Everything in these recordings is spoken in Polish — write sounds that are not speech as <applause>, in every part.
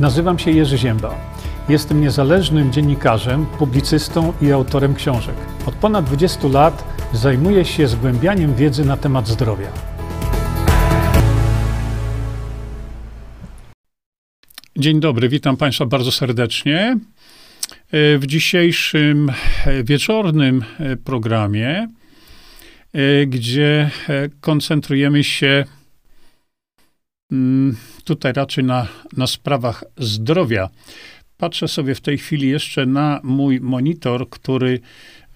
Nazywam się Jerzy Ziemba. Jestem niezależnym dziennikarzem, publicystą i autorem książek. Od ponad 20 lat zajmuję się zgłębianiem wiedzy na temat zdrowia. Dzień dobry, witam Państwa bardzo serdecznie. W dzisiejszym wieczornym programie, gdzie koncentrujemy się tutaj raczej na, na sprawach zdrowia. Patrzę sobie w tej chwili jeszcze na mój monitor, który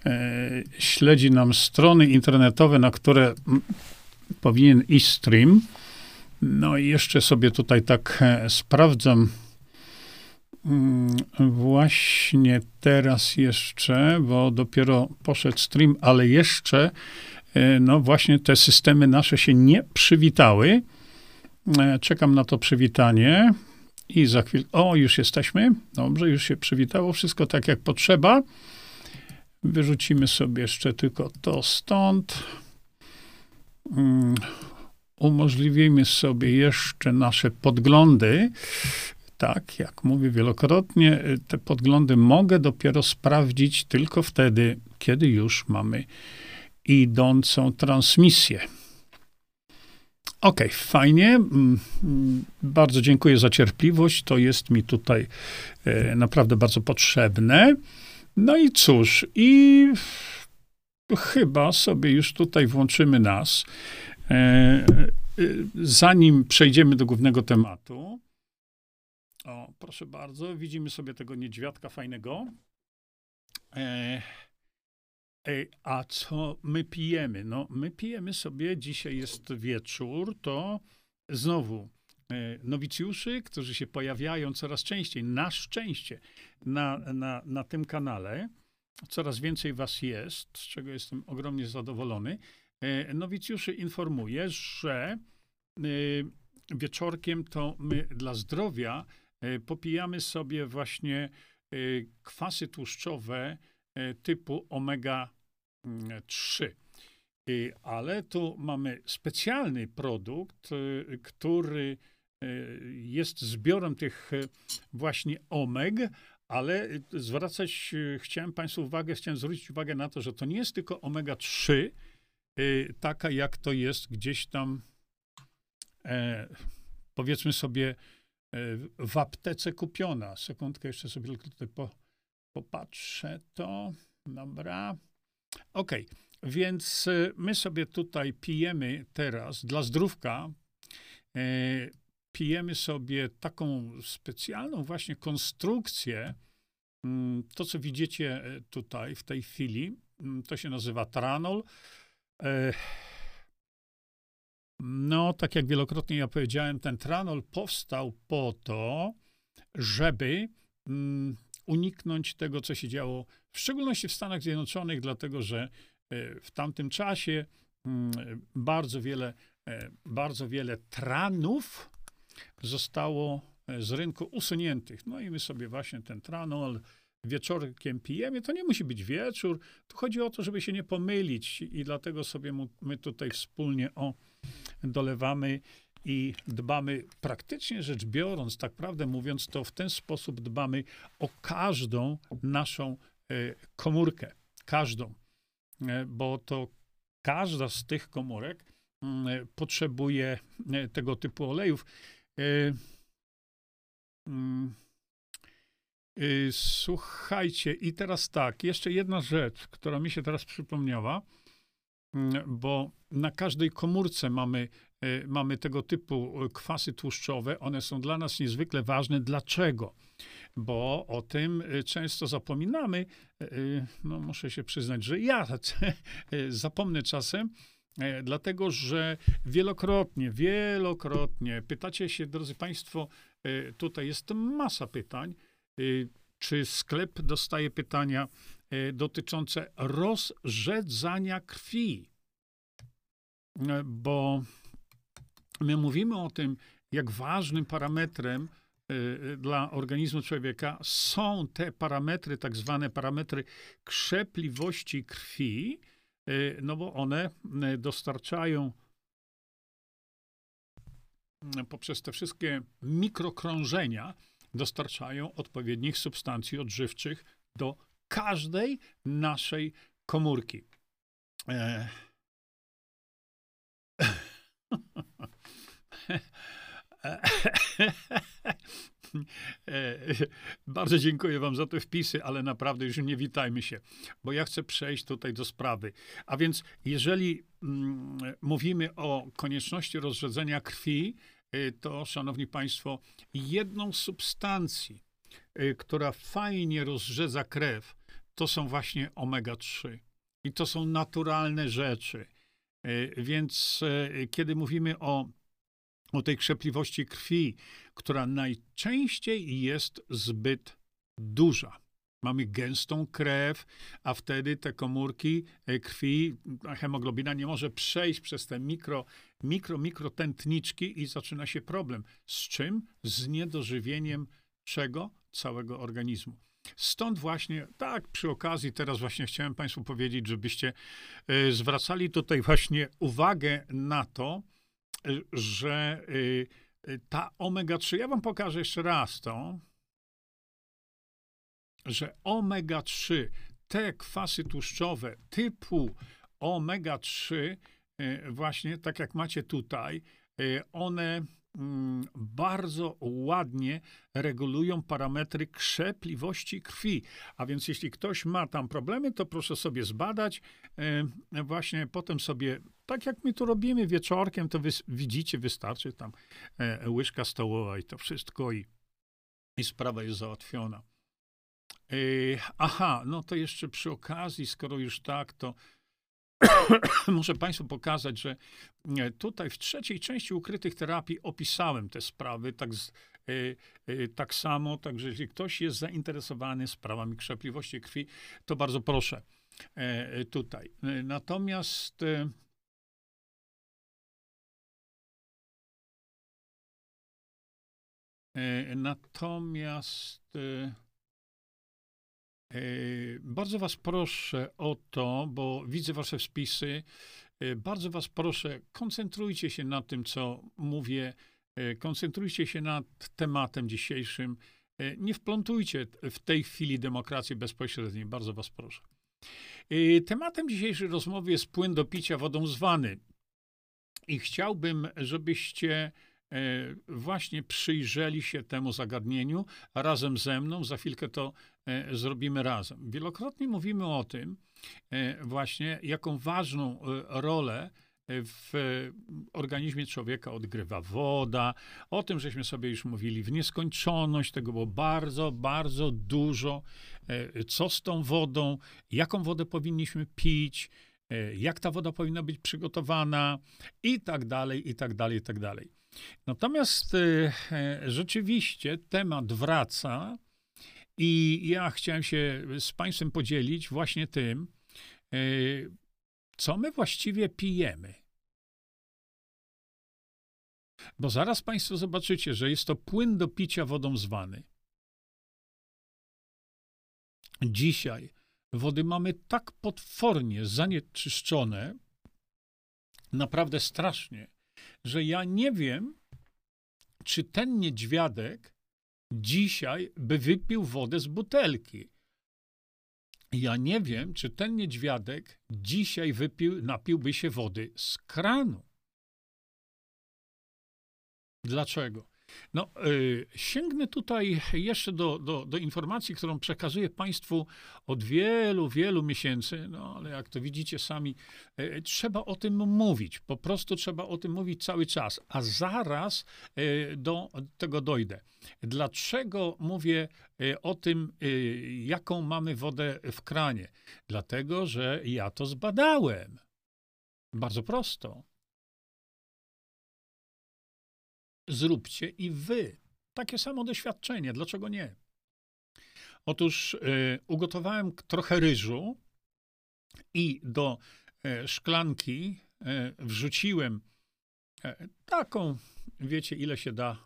e, śledzi nam strony internetowe, na które m, powinien iść stream. No i jeszcze sobie tutaj tak e, sprawdzam. Mm, właśnie teraz jeszcze, bo dopiero poszedł stream, ale jeszcze, e, no właśnie te systemy nasze się nie przywitały. E, czekam na to przywitanie i za chwilę. O, już jesteśmy. Dobrze, już się przywitało. Wszystko tak jak potrzeba. Wyrzucimy sobie jeszcze tylko to stąd. Um, umożliwimy sobie jeszcze nasze podglądy. Tak, jak mówię wielokrotnie, te podglądy mogę dopiero sprawdzić tylko wtedy, kiedy już mamy idącą transmisję. Okej, okay, fajnie. Mm, mm, bardzo dziękuję za cierpliwość. To jest mi tutaj e, naprawdę bardzo potrzebne. No i cóż, i chyba sobie już tutaj włączymy nas. E, e, zanim przejdziemy do głównego tematu. O, proszę bardzo, widzimy sobie tego niedźwiadka fajnego. A co my pijemy? No, my pijemy sobie, dzisiaj jest wieczór, to znowu e, nowicjuszy, którzy się pojawiają coraz częściej, na szczęście, na, na, na tym kanale. Coraz więcej was jest, z czego jestem ogromnie zadowolony. E, nowicjuszy informuje, że e, wieczorkiem to my dla zdrowia popijamy sobie właśnie kwasy tłuszczowe, typu omega-3. Ale tu mamy specjalny produkt, e, który e, jest zbiorem tych właśnie omeg, ale zwracać chciałem Państwu uwagę, chciałem zwrócić uwagę na to, że to nie jest tylko omega-3, taka jak to jest gdzieś tam, powiedzmy sobie, w aptece kupiona. Sekundkę, jeszcze sobie tylko tutaj po, Popatrzę to. Dobra. OK, więc y, my sobie tutaj pijemy teraz dla zdrówka. E, pijemy sobie taką specjalną właśnie konstrukcję. Mm, to, co widzicie e, tutaj w tej chwili, mm, to się nazywa tranol. E, no, tak jak wielokrotnie ja powiedziałem, ten tranol powstał po to, żeby mm, uniknąć tego, co się działo, w szczególności w Stanach Zjednoczonych, dlatego że e, w tamtym czasie mm, bardzo wiele, e, bardzo wiele tranów zostało e, z rynku usuniętych. No i my sobie właśnie ten tranol wieczorkiem pijemy. To nie musi być wieczór. Tu chodzi o to, żeby się nie pomylić i dlatego sobie my tutaj wspólnie o dolewamy i dbamy, praktycznie rzecz biorąc, tak prawdę mówiąc, to w ten sposób dbamy o każdą naszą komórkę. Każdą. E, bo to każda z tych komórek mm, e, potrzebuje tego typu olejów. Mm, słuchajcie, i teraz tak, jeszcze jedna rzecz, która mi się teraz przypomniała, mm, bo na każdej komórce mamy Y, mamy tego typu y, kwasy tłuszczowe, one są dla nas niezwykle ważne. Dlaczego? Bo o tym y, często zapominamy. No, muszę się przyznać, że ja <laughs> zapomnę czasem, dlatego że wielokrotnie, wielokrotnie pytacie się, drodzy Państwo, tutaj jest masa pytań, czy sklep dostaje pytania dotyczące rozrzedzania krwi. Bo my mówimy o tym, jak ważnym parametrem y, y, dla organizmu człowieka są te parametry, tak zwane parametry krzepliwości krwi, y, no bo one dostarczają poprzez te wszystkie mikrokrążenia, dostarczają odpowiednich substancji odżywczych do każdej naszej komórki. E... <laughs> <laughs> Bardzo dziękuję Wam za te wpisy, ale naprawdę już nie witajmy się, bo ja chcę przejść tutaj do sprawy. A więc, jeżeli mm, mówimy o konieczności rozrzedzenia krwi, y, to, szanowni Państwo, jedną z substancji, y, która fajnie rozrzedza krew, to są właśnie omega-3. I to są naturalne rzeczy. Y, więc kiedy mówimy o o tej krzepliwości krwi, która najczęściej jest zbyt duża. Mamy gęstą krew, a wtedy te komórki e, krwi, hemoglobina nie może przejść przez te mikro, mikro, mikro tętniczki i zaczyna się problem. Z czym? Z niedożywieniem czego? Całego organizmu. Stąd właśnie, tak, przy okazji, teraz właśnie chciałem Państwu powiedzieć, żebyście e, zwracali tutaj właśnie uwagę na to, że y, y, ta omega-3, ja wam pokażę jeszcze raz to, że omega-3, te kwasy tłuszczowe typu omega-3, y, właśnie tak jak macie tutaj, one bardzo ładnie regulują parametry krzepliwości krwi. A więc jeśli ktoś ma tam problemy, to proszę sobie zbadać. E, właśnie potem sobie, tak jak my tu robimy wieczorkiem, to wy widzicie, wystarczy tam e, łyżka stołowa i to wszystko i, i sprawa jest załatwiona. E, aha, no to jeszcze przy okazji, skoro już tak, to <coughs> muszę Państwu pokazać, że e, tutaj w trzeciej części ukrytych terapii opisałem te sprawy tak, z, y, y, tak samo, także jeśli ktoś jest zainteresowany sprawami krzepliwości krwi, to bardzo proszę y, tutaj. Natomiast Natomiast bardzo Was proszę o to, bo widzę Wasze wpisy. E, bardzo Was proszę, koncentrujcie się na tym, co mówię. E, koncentrujcie się nad tematem dzisiejszym. Nie wplątujcie w tej chwili demokracji bezpośredniej. Bardzo Was proszę. Tematem dzisiejszej rozmowy jest płyn do picia wodą zwany. I chciałbym, żebyście E, właśnie przyjrzeli się temu zagadnieniu razem ze mną. Za chwilkę to e, zrobimy razem. Wielokrotnie mówimy o tym e, właśnie, jaką ważną rolę w organizmie człowieka odgrywa woda. O tym żeśmy sobie już mówili w nieskończoność. Tego było bardzo, bardzo dużo. Co z tą wodą? Jaką wodę powinniśmy pić? Jak ta woda powinna być przygotowana? I tak dalej, i tak dalej, i tak dalej. Natomiast y, e, rzeczywiście temat wraca i ja chciałem się z Państwem podzielić właśnie tym, e, co my właściwie pijemy. Bo zaraz Państwo zobaczycie, że jest to płyn do picia wodą zwany. Dzisiaj wody mamy tak potwornie zanieczyszczone, naprawdę strasznie, że ja nie wiem, czy ten niedźwiadek dzisiaj by wypił wodę z butelki. Ja nie wiem, czy ten niedźwiadek dzisiaj wypił, napiłby się wody z kranu. Dlaczego? No, y, sięgnę tutaj jeszcze do, do, do, informacji, którą przekazuję Państwu od wielu, wielu miesięcy, no ale jak to widzicie sami, y, trzeba o tym mówić. Po prostu trzeba o tym mówić cały czas, a zaraz y, do tego dojdę. Dlaczego mówię o tym, jaką mamy wodę w kranie? Dlatego, że ja to zbadałem. Bardzo prosto. Zróbcie i wy takie samo doświadczenie. Dlaczego nie? Otóż y, ugotowałem trochę ryżu i do y, szklanki y, wrzuciłem taką, wiecie ile się da,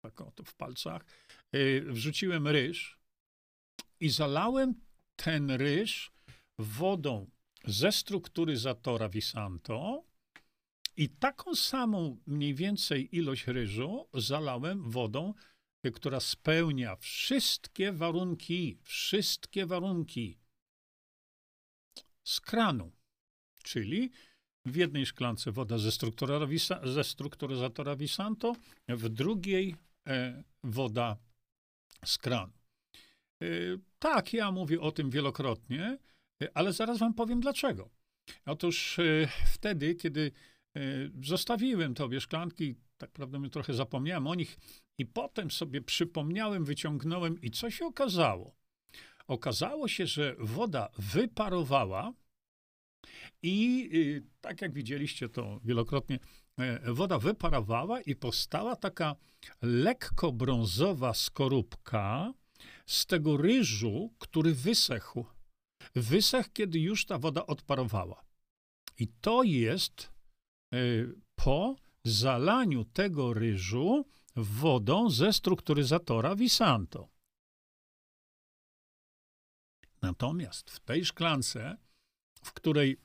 taką to w palcach, wrzuciłem ryż i zalałem ten ryż wodą ze strukturyzatora Visanto i taką samą mniej więcej ilość ryżu zalałem wodą która spełnia wszystkie warunki, wszystkie warunki z kranu, czyli w jednej szklance woda ze, ze strukturyzatora Visanto, w drugiej e, woda z kranu. E, tak, ja mówię o tym wielokrotnie, e, ale zaraz wam powiem dlaczego. Otóż e, wtedy, kiedy zostawiłem tobie szklanki, tak prawdę trochę zapomniałem o nich i potem sobie przypomniałem, wyciągnąłem i co się okazało? Okazało się, że woda wyparowała i y, tak jak widzieliście to wielokrotnie, e, woda wyparowała i powstała taka lekko brązowa skorupka z tego ryżu, który wysechł. Wysechł, kiedy już ta woda odparowała. I to jest po zalaniu tego ryżu wodą ze strukturyzatora Visanto. Natomiast w tej szklance, w której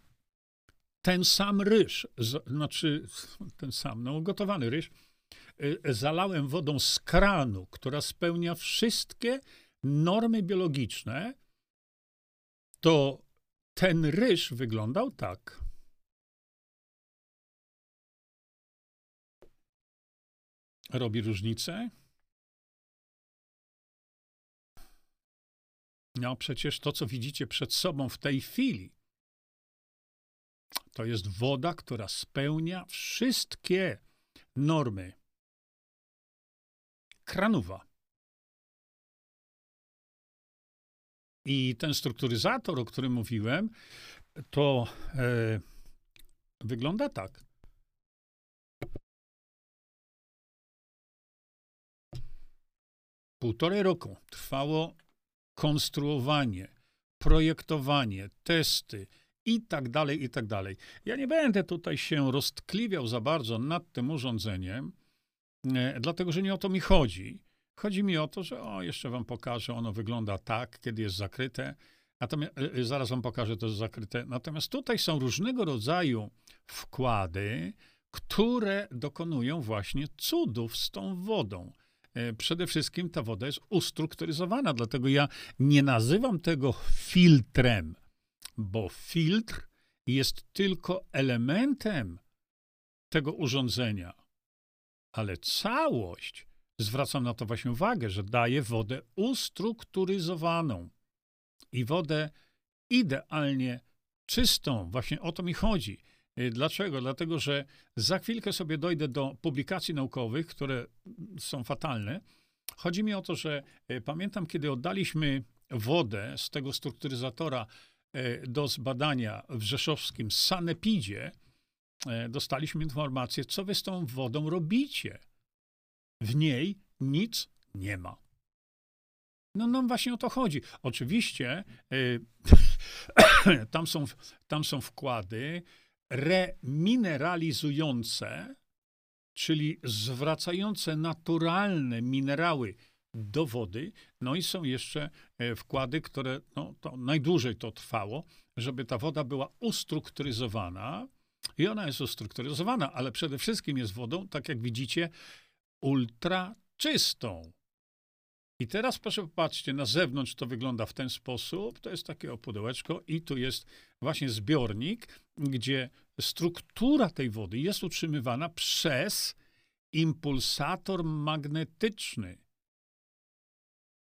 ten sam ryż, znaczy ten sam, no ugotowany ryż, y, zalałem wodą z kranu, która spełnia wszystkie normy biologiczne, to ten ryż wyglądał tak. Robi różnicę? No przecież to, co widzicie przed sobą w tej chwili, to jest woda, która spełnia wszystkie normy. Kranowa. I ten strukturyzator, o którym mówiłem, to e, wygląda tak. Półtorej roku trwało konstruowanie, projektowanie, testy i tak dalej, i tak dalej. Ja nie będę tutaj się roztkliwiał za bardzo nad tym urządzeniem, e, dlatego że nie o to mi chodzi. Chodzi mi o to, że o, jeszcze wam pokażę, ono wygląda tak, kiedy jest zakryte. Natomiast, e, e, zaraz wam pokażę, to jest zakryte. Natomiast tutaj są różnego rodzaju wkłady, które dokonują właśnie cudów z tą wodą. E, przede wszystkim ta woda jest ustrukturyzowana, dlatego ja nie nazywam tego filtrem, bo filtr jest tylko elementem tego urządzenia, ale całość, zwracam na to właśnie uwagę, że daje wodę ustrukturyzowaną i wodę idealnie czystą. Właśnie o to mi chodzi. Y, dlaczego? Dlatego, że za chwilkę sobie dojdę do publikacji naukowych, które są fatalne. Chodzi mi o to, że y, pamiętam, kiedy oddaliśmy wodę z tego strukturyzatora y, do zbadania w rzeszowskim Sanepidzie, dostaliśmy informację, co wy z tą wodą robicie. W niej nic nie ma. No, no właśnie o to chodzi. Oczywiście y, <coughs> tam, są, tam są wkłady, remineralizujące, czyli zwracające naturalne minerały do wody. No i są jeszcze e, wkłady, które no, to najdłużej to trwało, żeby ta woda była ustrukturyzowana. I ona jest ustrukturyzowana, ale przede wszystkim jest wodą, tak jak widzicie, ultra czystą. I teraz proszę popatrzcie, na zewnątrz to wygląda w ten sposób. To jest takie opudełeczko i tu jest właśnie zbiornik, gdzie struktura tej wody jest utrzymywana przez impulsator magnetyczny.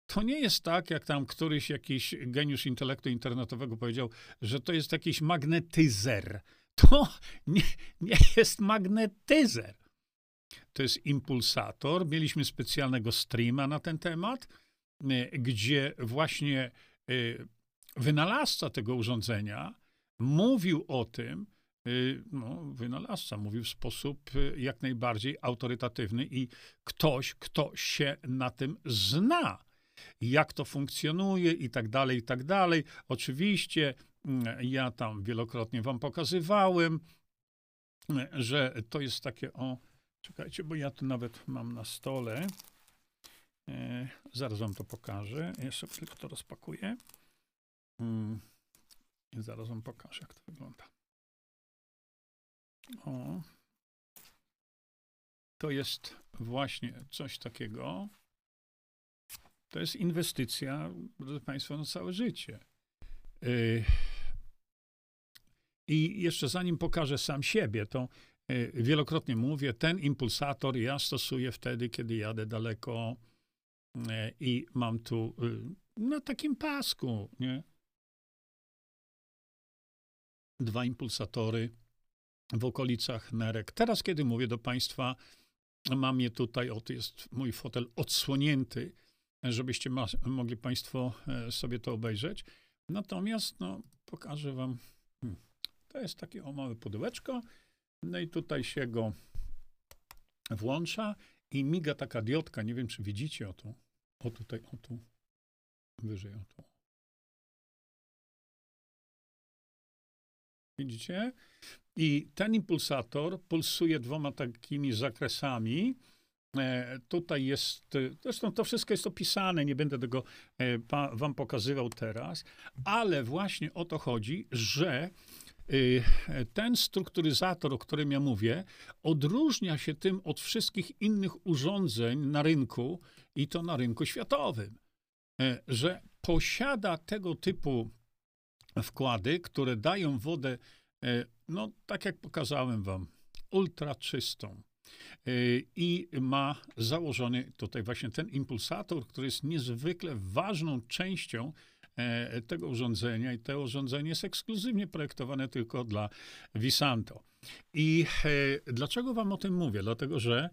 To nie jest tak, jak tam któryś jakiś geniusz intelektu internetowego powiedział, że to jest jakiś magnetyzer. To nie, nie jest magnetyzer to jest impulsator. Mieliśmy specjalnego streama na ten temat, e, gdzie właśnie e, wynalazca tego urządzenia mówił o tym, e, no, wynalazca mówił w sposób jak najbardziej autorytatywny i ktoś, kto się na tym zna, jak to funkcjonuje i tak dalej, i tak dalej. Oczywiście mm, ja tam wielokrotnie wam pokazywałem, że to jest takie o Czekajcie, bo ja tu nawet mam na stole. E, zaraz wam to pokażę. Sobie tylko to rozpakuję. Mm. I zaraz wam pokażę, jak to wygląda. O. To jest właśnie coś takiego. To jest inwestycja, drodzy Państwo, na całe życie. Y, I jeszcze zanim pokażę sam siebie, to wielokrotnie mówię, ten impulsator ja stosuję wtedy, kiedy jadę daleko y, i mam tu na takim pasku, nie? Dwa impulsatory w okolicach nerek. Teraz, kiedy mówię do Państwa, mam je tutaj, oto jest mój fotel odsłonięty, żebyście ma, mogli Państwo e, sobie to obejrzeć. Natomiast, no, pokażę Wam, hmm, to jest takie o małe pudełeczko, no i tutaj się go włącza i miga taka diodka, nie wiem, czy widzicie o tu, o tutaj, o tu, wyżej o tu. Widzicie? I ten impulsator pulsuje dwoma takimi zakresami. E, tutaj jest, zresztą to wszystko jest opisane, nie będę tego e, pa, wam pokazywał teraz, ale właśnie o to chodzi, że ten strukturyzator, o którym ja mówię, odróżnia się tym od wszystkich innych urządzeń na rynku i to na rynku światowym, e, że posiada tego typu wkłady, które dają wodę, e, no tak jak pokazałem wam, ultra czystą. E, I ma założony tutaj właśnie ten impulsator, który jest niezwykle ważną częścią tego urządzenia i to urządzenie jest ekskluzywnie projektowane tylko dla Visanto. I dlaczego wam o tym mówię? Dlatego, że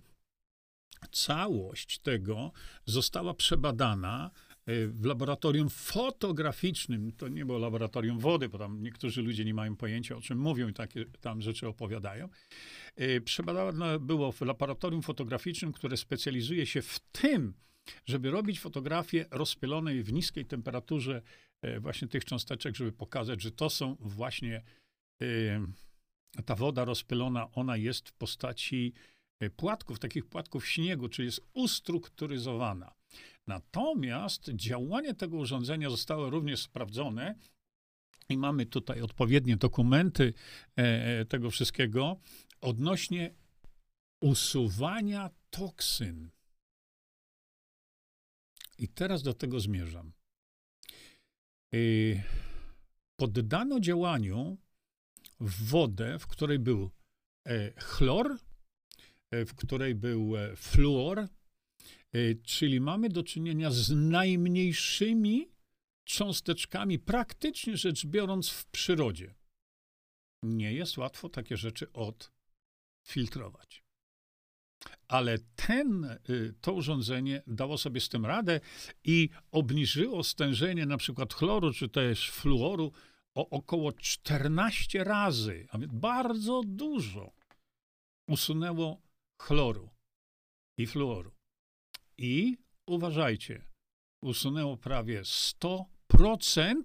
całość tego została przebadana E, w laboratorium fotograficznym, to nie było laboratorium wody, bo tam niektórzy ludzie nie mają pojęcia, o czym mówią i takie tam rzeczy opowiadają. E, przebadane było w laboratorium fotograficznym, które specjalizuje się w tym, żeby robić fotografię rozpylonej w niskiej temperaturze e, właśnie tych cząsteczek, żeby pokazać, że to są właśnie ta woda rozpylona, ona jest w postaci płatków, takich płatków śniegu, czyli jest ustrukturyzowana. Natomiast działanie tego urządzenia zostało również sprawdzone i mamy tutaj odpowiednie dokumenty e, e, tego wszystkiego odnośnie usuwania toksyn. I teraz do tego zmierzam. E, poddano działaniu wodę, w której był chlor, w której był fluor, E, czyli mamy do czynienia z najmniejszymi cząsteczkami, praktycznie rzecz biorąc, w przyrodzie. Nie jest łatwo takie rzeczy odfiltrować. Ale ten, y, to urządzenie dało sobie z tym radę i obniżyło stężenie na przykład chloru czy też fluoru o około 14 razy, a więc bardzo dużo usunęło chloru i fluoru. I uważajcie, usunęło prawie 100%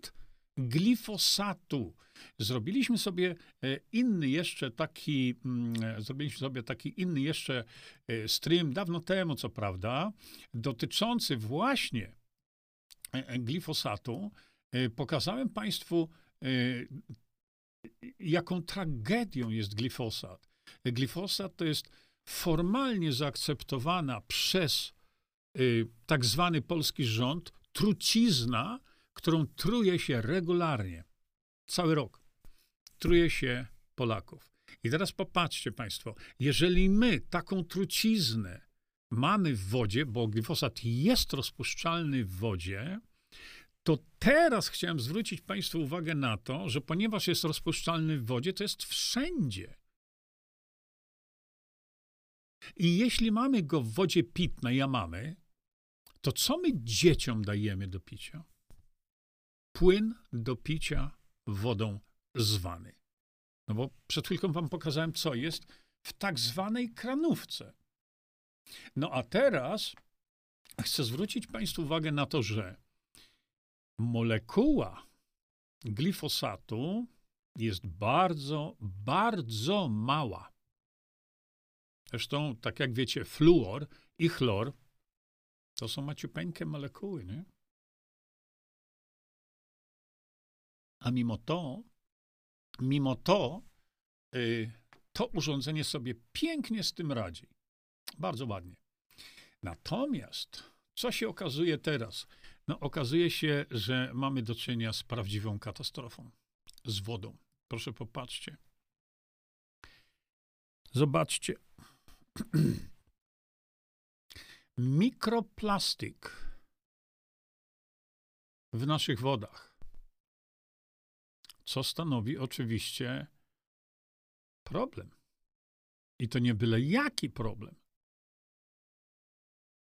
glifosatu. Zrobiliśmy sobie e, inny jeszcze taki, mm, zrobiliśmy sobie taki inny jeszcze e, stream dawno temu, co prawda, dotyczący właśnie e, glifosatu. Pokazałem Państwu, jaką tragedią jest glifosat. Glifosat to jest formalnie zaakceptowana przez tak zwany polski rząd trucizna, którą truje się regularnie, cały rok. Truje się Polaków. I teraz popatrzcie Państwo, jeżeli my taką truciznę mamy w wodzie, bo glifosat jest rozpuszczalny w wodzie, to teraz chciałem zwrócić Państwu uwagę na to, że ponieważ jest rozpuszczalny w wodzie, to jest wszędzie. I jeśli mamy go w wodzie pitnej, a mamy, to co my dzieciom dajemy do picia? Płyn do picia wodą z wany. No bo przed chwilką wam pokazałem, co jest w tak zwanej kranówce. No a teraz chcę zwrócić Państwu uwagę na to, że molekuła glifosatu jest bardzo, bardzo mała. Zresztą, tak jak wiecie, fluor i chlor to są maciupeńkie molekuły, nie? A mimo to, mimo to, y, to urządzenie sobie pięknie z tym radzi. Bardzo ładnie. Natomiast Co się okazuje teraz? No, okazuje się, że mamy do czynienia z prawdziwą katastrofą, z wodą. Proszę popatrzcie. Zobaczcie. <clears throat> Mikroplastik w naszych wodach, co stanowi oczywiście problem. I to nie byle jaki problem.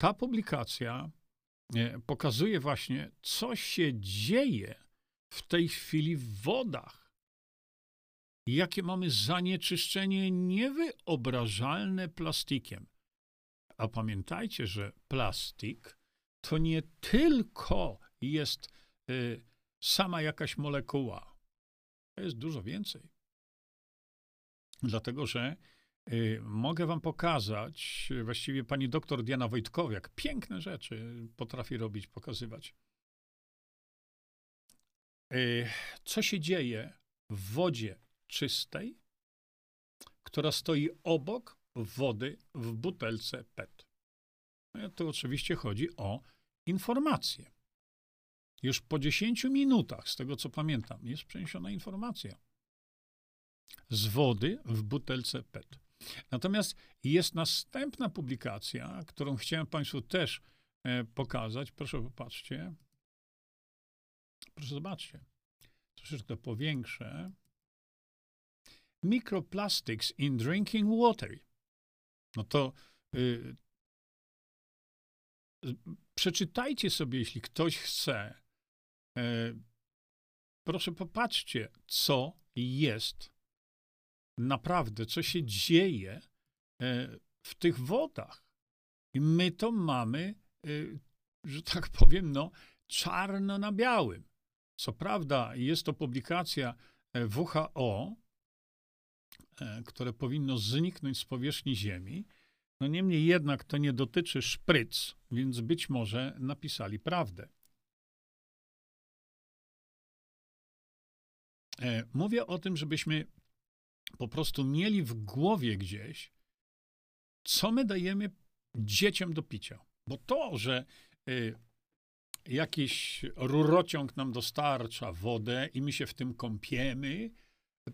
Ta publikacja e, pokazuje właśnie, co się dzieje w tej chwili w wodach. Jakie mamy zanieczyszczenie niewyobrażalne plastikiem. A pamiętajcie, że plastik to nie tylko jest y, sama jakaś molekuła. To jest dużo więcej. Dlatego, że y, mogę wam pokazać, właściwie pani doktor Diana Wojtkowiak, piękne rzeczy potrafi robić, pokazywać. Y, co się dzieje w wodzie czystej, która stoi obok wody w butelce PET. No tu oczywiście chodzi o informację. Już po 10 minutach, z tego co pamiętam, jest przeniesiona informacja z wody w butelce PET. Natomiast jest następna publikacja, którą chciałem Państwu też e, pokazać. Proszę popatrzcie. Proszę zobaczcie. Troszeczkę powiększę. Microplastics in drinking water. No to y, przeczytajcie sobie, jeśli ktoś chce. Y, proszę popatrzcie, co jest naprawdę, co się dzieje y, w tych wodach. I my to mamy, y, że tak <laughs> powiem, no, czarno na białym. Co prawda, jest to publikacja e, WHO, E, które powinno zniknąć z powierzchni Ziemi. No niemniej jednak to nie dotyczy szpryc, więc być może napisali prawdę. Mówię o tym, żebyśmy po prostu mieli w głowie gdzieś, co my dajemy dzieciom do picia. Bo to, że y, jakiś rurociąg nam dostarcza wodę i my się w tym kąpiemy,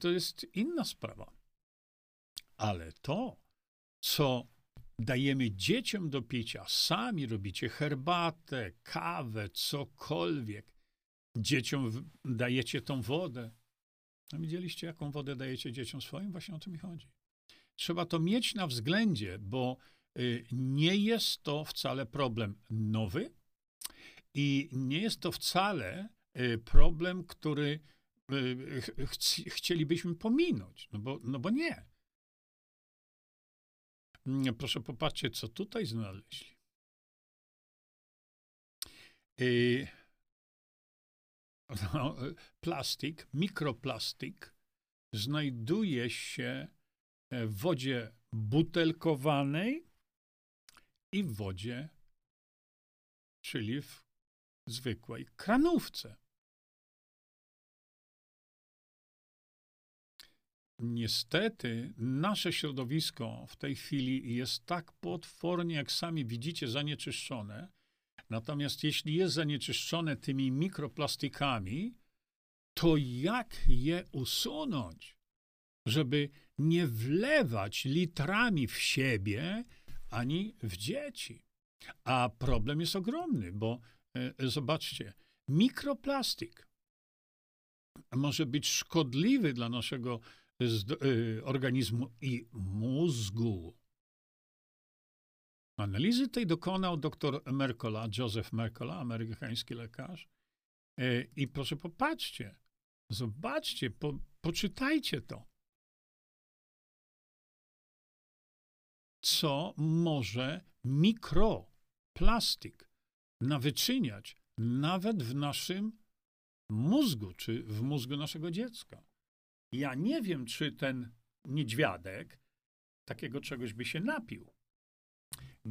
to jest inna sprawa. Ale to, co dajemy dzieciom do picia, sami robicie herbatę, kawę, cokolwiek, dzieciom dajecie tą wodę. A widzieliście, jaką wodę dajecie dzieciom swoim? Właśnie o to mi chodzi. Trzeba to mieć na względzie, bo y, nie jest to wcale problem nowy i nie jest to wcale y, problem, który y, chcielibyśmy pominąć. No bo, no bo nie. Mm, proszę popatrzcie, co tutaj znaleźli. No, plastik, mikroplastik znajduje się w wodzie butelkowanej i w wodzie, czyli w zwykłej kranówce. Niestety, nasze środowisko w tej chwili jest tak potwornie, jak sami widzicie, zanieczyszczone. Natomiast jeśli jest zanieczyszczone tymi mikroplastikami, to jak je usunąć, żeby nie wlewać litrami w siebie ani w dzieci? A problem jest ogromny, bo e, zobaczcie, mikroplastik może być szkodliwy dla naszego z y, organizmu i mózgu. Analizy tej dokonał dr Merkola, Joseph Merkola, amerykański lekarz. Y, I proszę popatrzcie, zobaczcie, po, poczytajcie to. Co może mikroplastik nawyczyniać nawet w naszym mózgu, czy w mózgu naszego dziecka. Ja nie wiem, czy ten niedźwiadek takiego czegoś by się napił.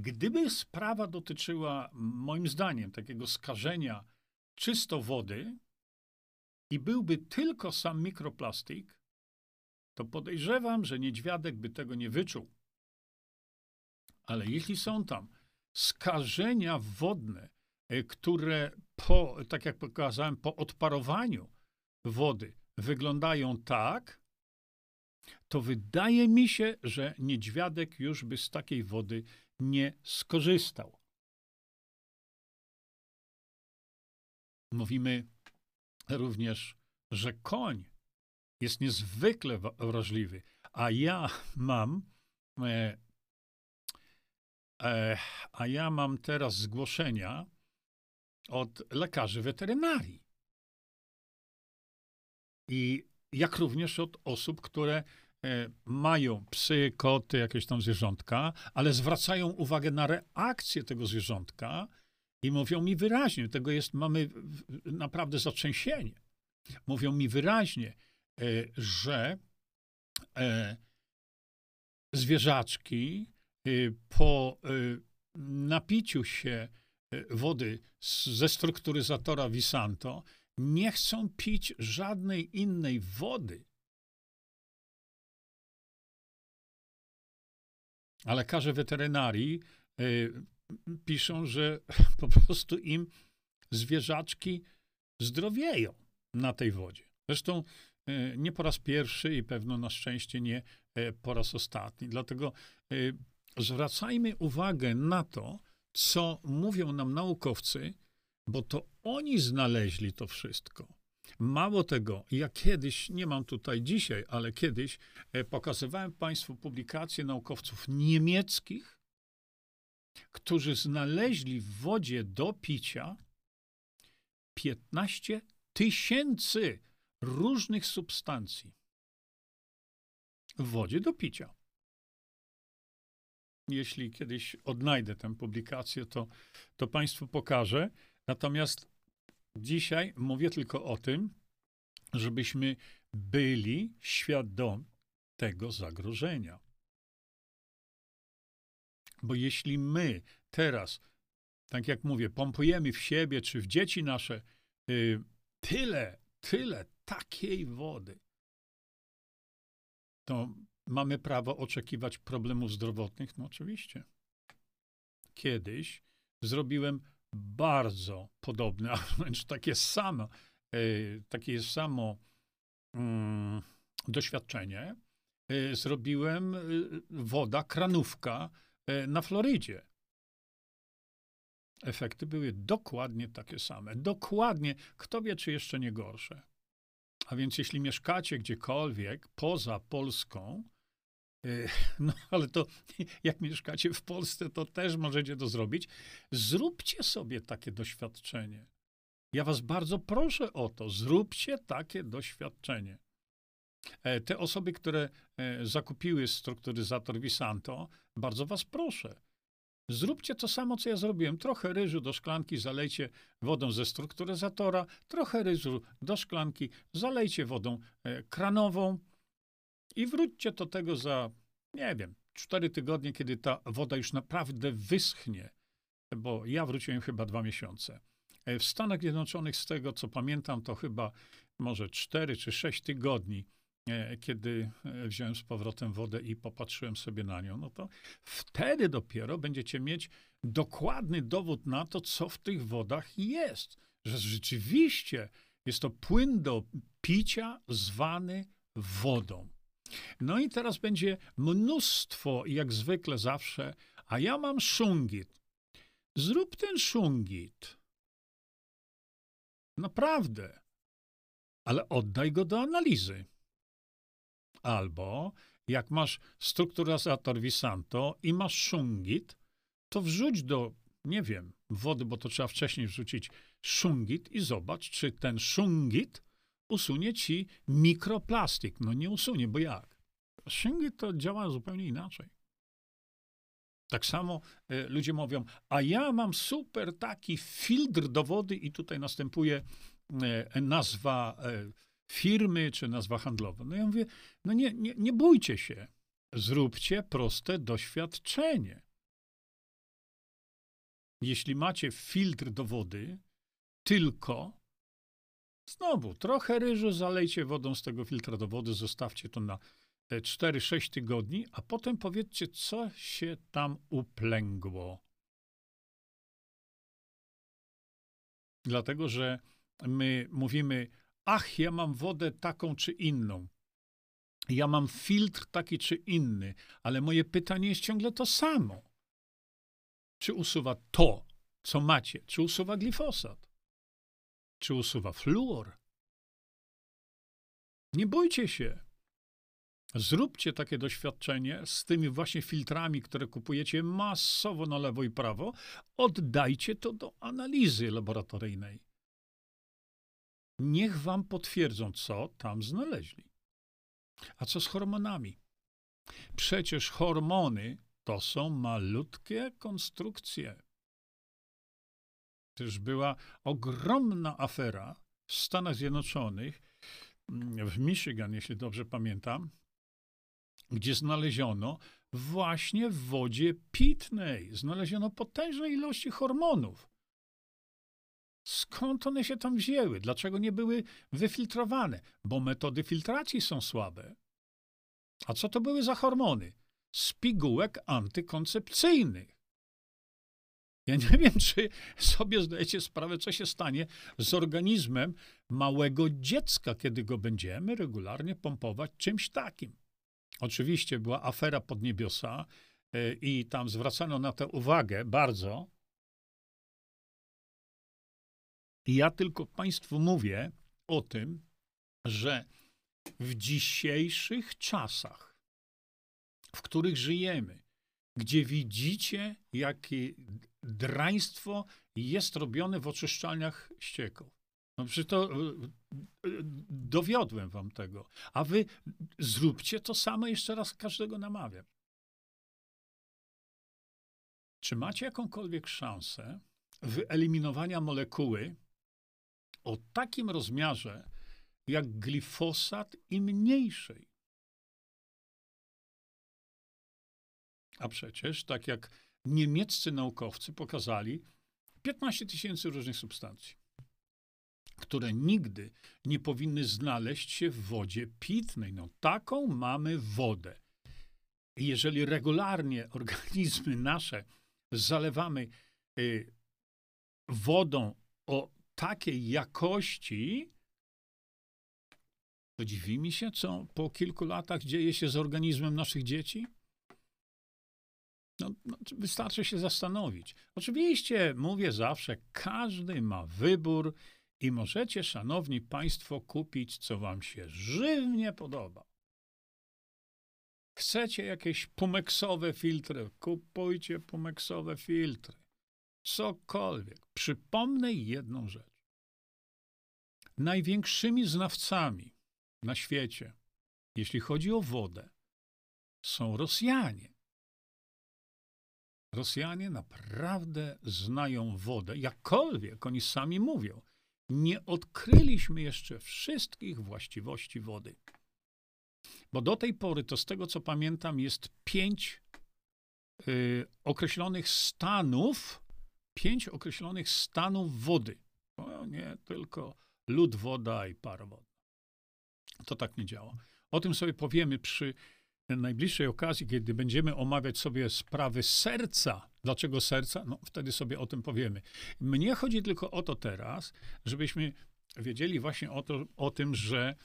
Gdyby sprawa dotyczyła, moim zdaniem, takiego skażenia czysto wody i byłby tylko sam mikroplastik, to podejrzewam, że niedźwiadek by tego nie wyczuł. Ale jeśli są tam skażenia wodne, e, które po, tak jak pokazałem, po odparowaniu wody wyglądają tak, to wydaje mi się, że niedźwiadek już by z takiej wody nie skorzystał. Mówimy również, że koń jest niezwykle wrażliwy, a ja mam e, e, a ja mam teraz zgłoszenia od lekarzy weterynarii. I jak również od osób, które mają psy, koty, jakieś tam zwierzątka, ale zwracają uwagę na reakcję tego zwierzątka i mówią mi wyraźnie, tego jest, mamy naprawdę zatrzęsienie. Mówią mi wyraźnie, e, że e, zwierzaczki po napiciu się wody ze strukturyzatora Visanto nie chcą pić żadnej innej wody. A lekarze weterynarii y, piszą, że <laughs> po prostu im zwierzaczki zdrowieją na tej wodzie. Zresztą y, nie po raz pierwszy i pewno na szczęście nie y, po raz ostatni. Dlatego y, zwracajmy uwagę na to, co mówią nam naukowcy, bo to oni znaleźli to wszystko. Mało tego, ja kiedyś, nie mam tutaj dzisiaj, ale kiedyś e, pokazywałem Państwu publikacje naukowców niemieckich, którzy znaleźli w wodzie do picia 15 tysięcy różnych substancji w wodzie do picia. Jeśli kiedyś odnajdę tę publikację, to, to Państwu pokażę. Natomiast dzisiaj mówię tylko o tym, żebyśmy byli świadomi tego zagrożenia. Bo jeśli my teraz, tak jak mówię, pompujemy w siebie czy w dzieci nasze y, tyle, tyle takiej wody, to mamy prawo oczekiwać problemów zdrowotnych? No oczywiście. Kiedyś zrobiłem bardzo podobne, <laughs> a wręcz takie samo, e, takie samo um, doświadczenie e, zrobiłem e, woda, kranówka na Florydzie. Efekty były dokładnie takie same. Dokładnie, kto wie, czy jeszcze nie gorsze. A więc jeśli mieszkacie gdziekolwiek poza Polską, <laughs> no, ale to <laughs> jak mieszkacie w Polsce, to też możecie to zrobić. Zróbcie sobie takie doświadczenie. Ja was bardzo proszę o to. Zróbcie takie doświadczenie. E, te osoby, które e, zakupiły strukturyzator Visanto, bardzo was proszę. Zróbcie to samo, co ja zrobiłem. Trochę ryżu do szklanki zalejcie wodą ze strukturyzatora, trochę ryżu do szklanki zalejcie wodą kranową, i wróćcie do tego za, nie wiem, cztery tygodnie, kiedy ta woda już naprawdę wyschnie, bo ja wróciłem chyba dwa miesiące. E, w Stanach Zjednoczonych, z tego co pamiętam, to chyba może cztery czy sześć tygodni, e, kiedy e, wziąłem z powrotem wodę i popatrzyłem sobie na nią, no to wtedy dopiero będziecie mieć dokładny dowód na to, co w tych wodach jest. Że rzeczywiście jest to płyn do picia zwany wodą. No i teraz będzie mnóstwo, jak zwykle zawsze, a ja mam szungit. Zrób ten szungit. Naprawdę. Ale oddaj go do analizy. Albo jak masz strukturazator Visanto i masz szungit, to wrzuć do, nie wiem, wody, bo to trzeba wcześniej wrzucić szungit i zobacz, czy ten szungit usunie ci mikroplastik. No nie usunie, bo jak? Szyngi to działa zupełnie inaczej. Tak samo y, ludzie mówią, a ja mam super taki filtr do wody i tutaj następuje y, nazwa y, firmy czy nazwa handlowa. No ja mówię, no nie, nie, nie bójcie się. Zróbcie proste doświadczenie. Jeśli macie filtr do wody, tylko Znowu, trochę ryżu zalejcie wodą z tego filtra do wody, zostawcie to na e, 4-6 tygodni, a potem powiedzcie, co się tam uplęgło. Dlatego, że my mówimy, ach, ja mam wodę taką czy inną. Ja mam filtr taki czy inny, ale moje pytanie jest ciągle to samo. Czy usuwa to, co macie? Czy usuwa glifosat? Czy usuwa fluor? Nie bójcie się. Zróbcie takie doświadczenie z tymi właśnie filtrami, które kupujecie masowo na lewo i prawo. Oddajcie to do analizy laboratoryjnej. Niech wam potwierdzą, co tam znaleźli. A co z hormonami? Przecież hormony to są malutkie konstrukcje. Też była ogromna afera w Stanach Zjednoczonych, w Michigan, jeśli dobrze pamiętam, gdzie znaleziono właśnie w wodzie pitnej, znaleziono potężne ilości hormonów. Skąd one się tam wzięły? Dlaczego nie były wyfiltrowane? Bo metody filtracji są słabe. A co to były za hormony? Z pigułek antykoncepcyjnych. Ja nie wiem, <laughs> czy sobie zdajecie sprawę, co się stanie z organizmem małego dziecka, kiedy go będziemy regularnie pompować czymś takim. Oczywiście była afera pod niebiosa e, i tam zwracano na to uwagę bardzo. I ja tylko Państwu mówię o tym, że w dzisiejszych czasach, w których żyjemy, gdzie widzicie, jakie draństwo jest robione w oczyszczalniach ścieków. No przecież to e, e, dowiodłem wam tego. A wy zróbcie to samo, jeszcze raz każdego namawiam. Czy macie jakąkolwiek szansę wyeliminowania molekuły o takim rozmiarze jak glifosat i mniejszej? A przecież, tak jak niemieccy naukowcy pokazali, 15 tysięcy różnych substancji które nigdy nie powinny znaleźć się w wodzie pitnej. No, taką mamy wodę. I jeżeli regularnie <laughs> organizmy nasze zalewamy y, wodą o takiej jakości, to dziwi mi się, co po kilku latach dzieje się z organizmem naszych dzieci. No, no, wystarczy się zastanowić. Oczywiście, mówię zawsze, każdy ma wybór i możecie, szanowni państwo, kupić, co wam się żywnie podoba. Chcecie jakieś pumeksowe filtry? Kupujcie pumeksowe filtry. Cokolwiek. Przypomnę jedną rzecz. Największymi znawcami na świecie, jeśli chodzi o wodę, są Rosjanie. Rosjanie naprawdę znają wodę, jakkolwiek oni sami mówią nie odkryliśmy jeszcze wszystkich właściwości wody. Bo do tej pory, to z tego co pamiętam, jest pięć y, określonych stanów, pięć określonych stanów wody. O, nie tylko lód, woda i para. To tak nie działa. O tym sobie powiemy przy najbliższej okazji, kiedy będziemy omawiać sobie sprawy serca. Dlaczego serca? No, wtedy sobie o tym powiemy. Mnie chodzi tylko o to teraz, żebyśmy wiedzieli właśnie o, to, o tym, że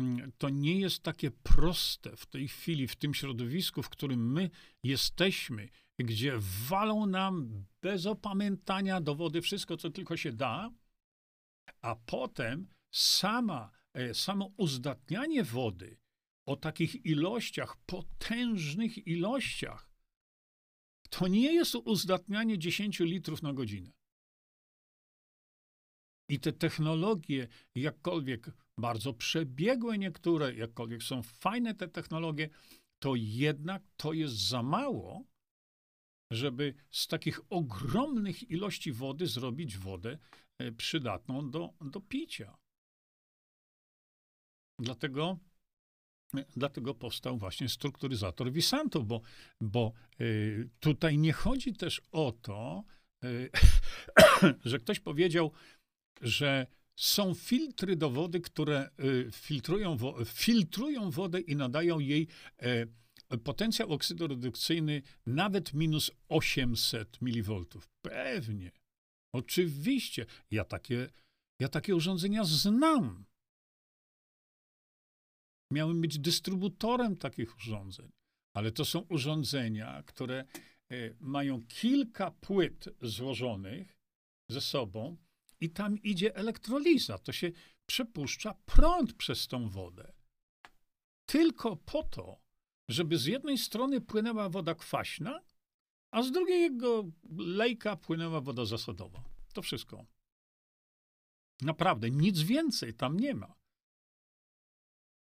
mm, to nie jest takie proste w tej chwili, w tym środowisku, w którym my jesteśmy, gdzie walą nam bez opamiętania do wody wszystko, co tylko się da, a potem sama, e, samo uzdatnianie wody, o takich ilościach, potężnych ilościach, to nie jest uzdatnianie 10 litrów na godzinę. I te technologie, jakkolwiek bardzo przebiegłe niektóre, jakkolwiek są fajne te technologie, to jednak to jest za mało, żeby z takich ogromnych ilości wody zrobić wodę e, przydatną do, do picia. Dlatego Dlatego powstał właśnie strukturyzator Visanto, bo, bo y, tutaj nie chodzi też o to, y, <coughs> że ktoś powiedział, że są filtry do wody, które y, filtrują, filtrują wodę i nadają jej y, potencjał oksydoredukcyjny nawet minus 800 mV. Pewnie. Oczywiście, ja takie, ja takie urządzenia znam. Miałem być dystrybutorem takich urządzeń, ale to są urządzenia, które e, mają kilka płyt złożonych ze sobą i tam idzie elektroliza. To się przepuszcza prąd przez tą wodę. Tylko po to, żeby z jednej strony płynęła woda kwaśna, a z drugiego lejka płynęła woda zasadowa. To wszystko. Naprawdę, nic więcej tam nie ma.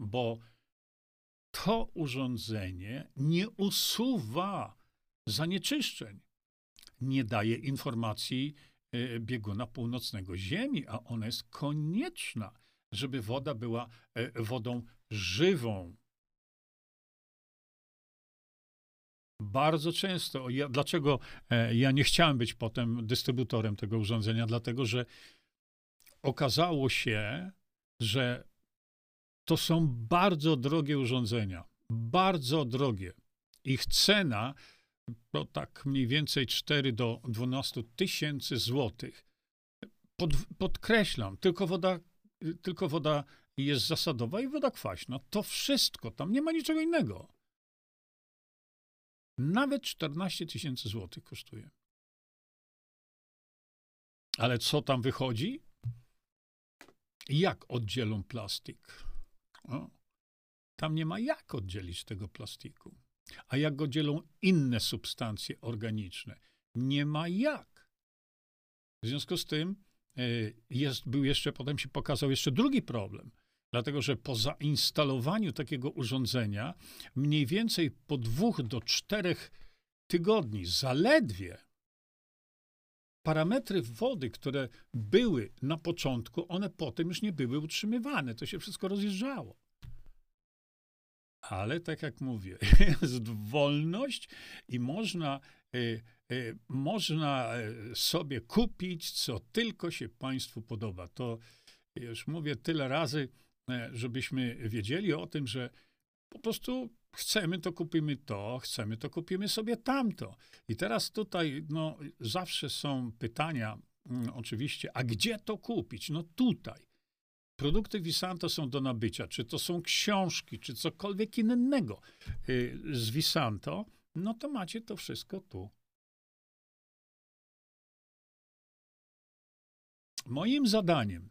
Bo to urządzenie nie usuwa zanieczyszczeń, nie daje informacji e, bieguna północnego Ziemi, a ona jest konieczna, żeby woda była e, wodą żywą. Bardzo często, ja, dlaczego e, ja nie chciałem być potem dystrybutorem tego urządzenia? Dlatego, że okazało się, że to są bardzo drogie urządzenia. Bardzo drogie. Ich cena to tak mniej więcej 4 do 12 tysięcy złotych. Pod, podkreślam, tylko woda, tylko woda jest zasadowa i woda kwaśna. To wszystko, tam nie ma niczego innego. Nawet 14 tysięcy złotych kosztuje. Ale co tam wychodzi? Jak oddzielą plastik? Tam nie ma jak oddzielić tego plastiku. A jak go dzielą inne substancje organiczne? Nie ma jak. W związku z tym e, jest, był jeszcze, potem się pokazał jeszcze drugi problem. Dlatego, że po zainstalowaniu takiego urządzenia, mniej więcej po dwóch do czterech tygodni, zaledwie parametry wody, które były na początku, one potem już nie były utrzymywane. To się wszystko rozjeżdżało. Ale tak jak mówię, <laughs> jest wolność i można, y, y, można e, sobie kupić, co tylko się Państwu podoba. To już mówię tyle razy, żebyśmy wiedzieli o tym, że po prostu chcemy, to kupimy to, chcemy, to kupimy sobie tamto. I teraz tutaj no, zawsze są pytania, mm, oczywiście, a gdzie to kupić? No tutaj. Produkty Visanto są do nabycia, czy to są książki, czy cokolwiek innego y, z Visanto, no to macie to wszystko tu. Moim zadaniem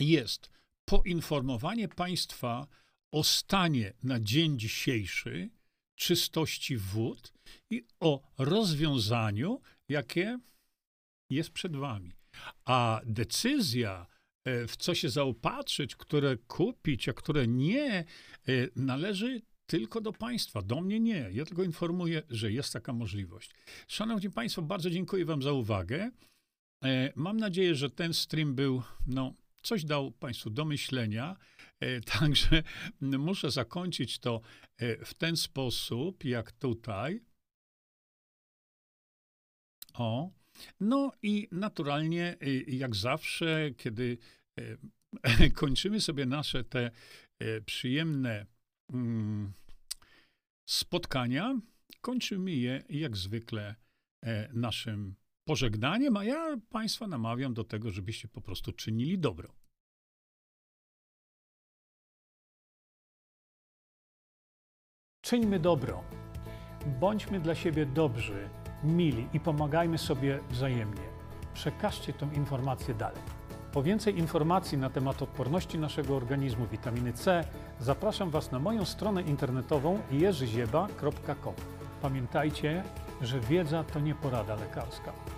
jest poinformowanie państwa o stanie na dzień dzisiejszy czystości wód i o rozwiązaniu, jakie jest przed wami. A decyzja, e, w co się zaopatrzyć, które kupić, a które nie, e, należy tylko do państwa. Do mnie nie. Ja tylko informuję, że jest taka możliwość. Szanowni Państwo, bardzo dziękuję Wam za uwagę. E, mam nadzieję, że ten stream był, no, coś dał Państwu do myślenia. E, <laughs> także muszę zakończyć to e, w ten sposób, jak tutaj. O. No i naturalnie, e, jak zawsze, kiedy <laughs> kończymy sobie nasze te przyjemne mm, spotkania, kończymy je jak zwykle naszym pożegnaniem, a ja Państwa namawiam do tego, żebyście po prostu czynili dobro. Czyńmy dobro. Bądźmy dla siebie dobrzy, mili i pomagajmy sobie wzajemnie. Przekażcie tę informację dalej. Po więcej informacji na temat odporności naszego organizmu witaminy C zapraszam Was na moją stronę internetową jerzyzieba.com. Pamiętajcie, że wiedza to nie porada lekarska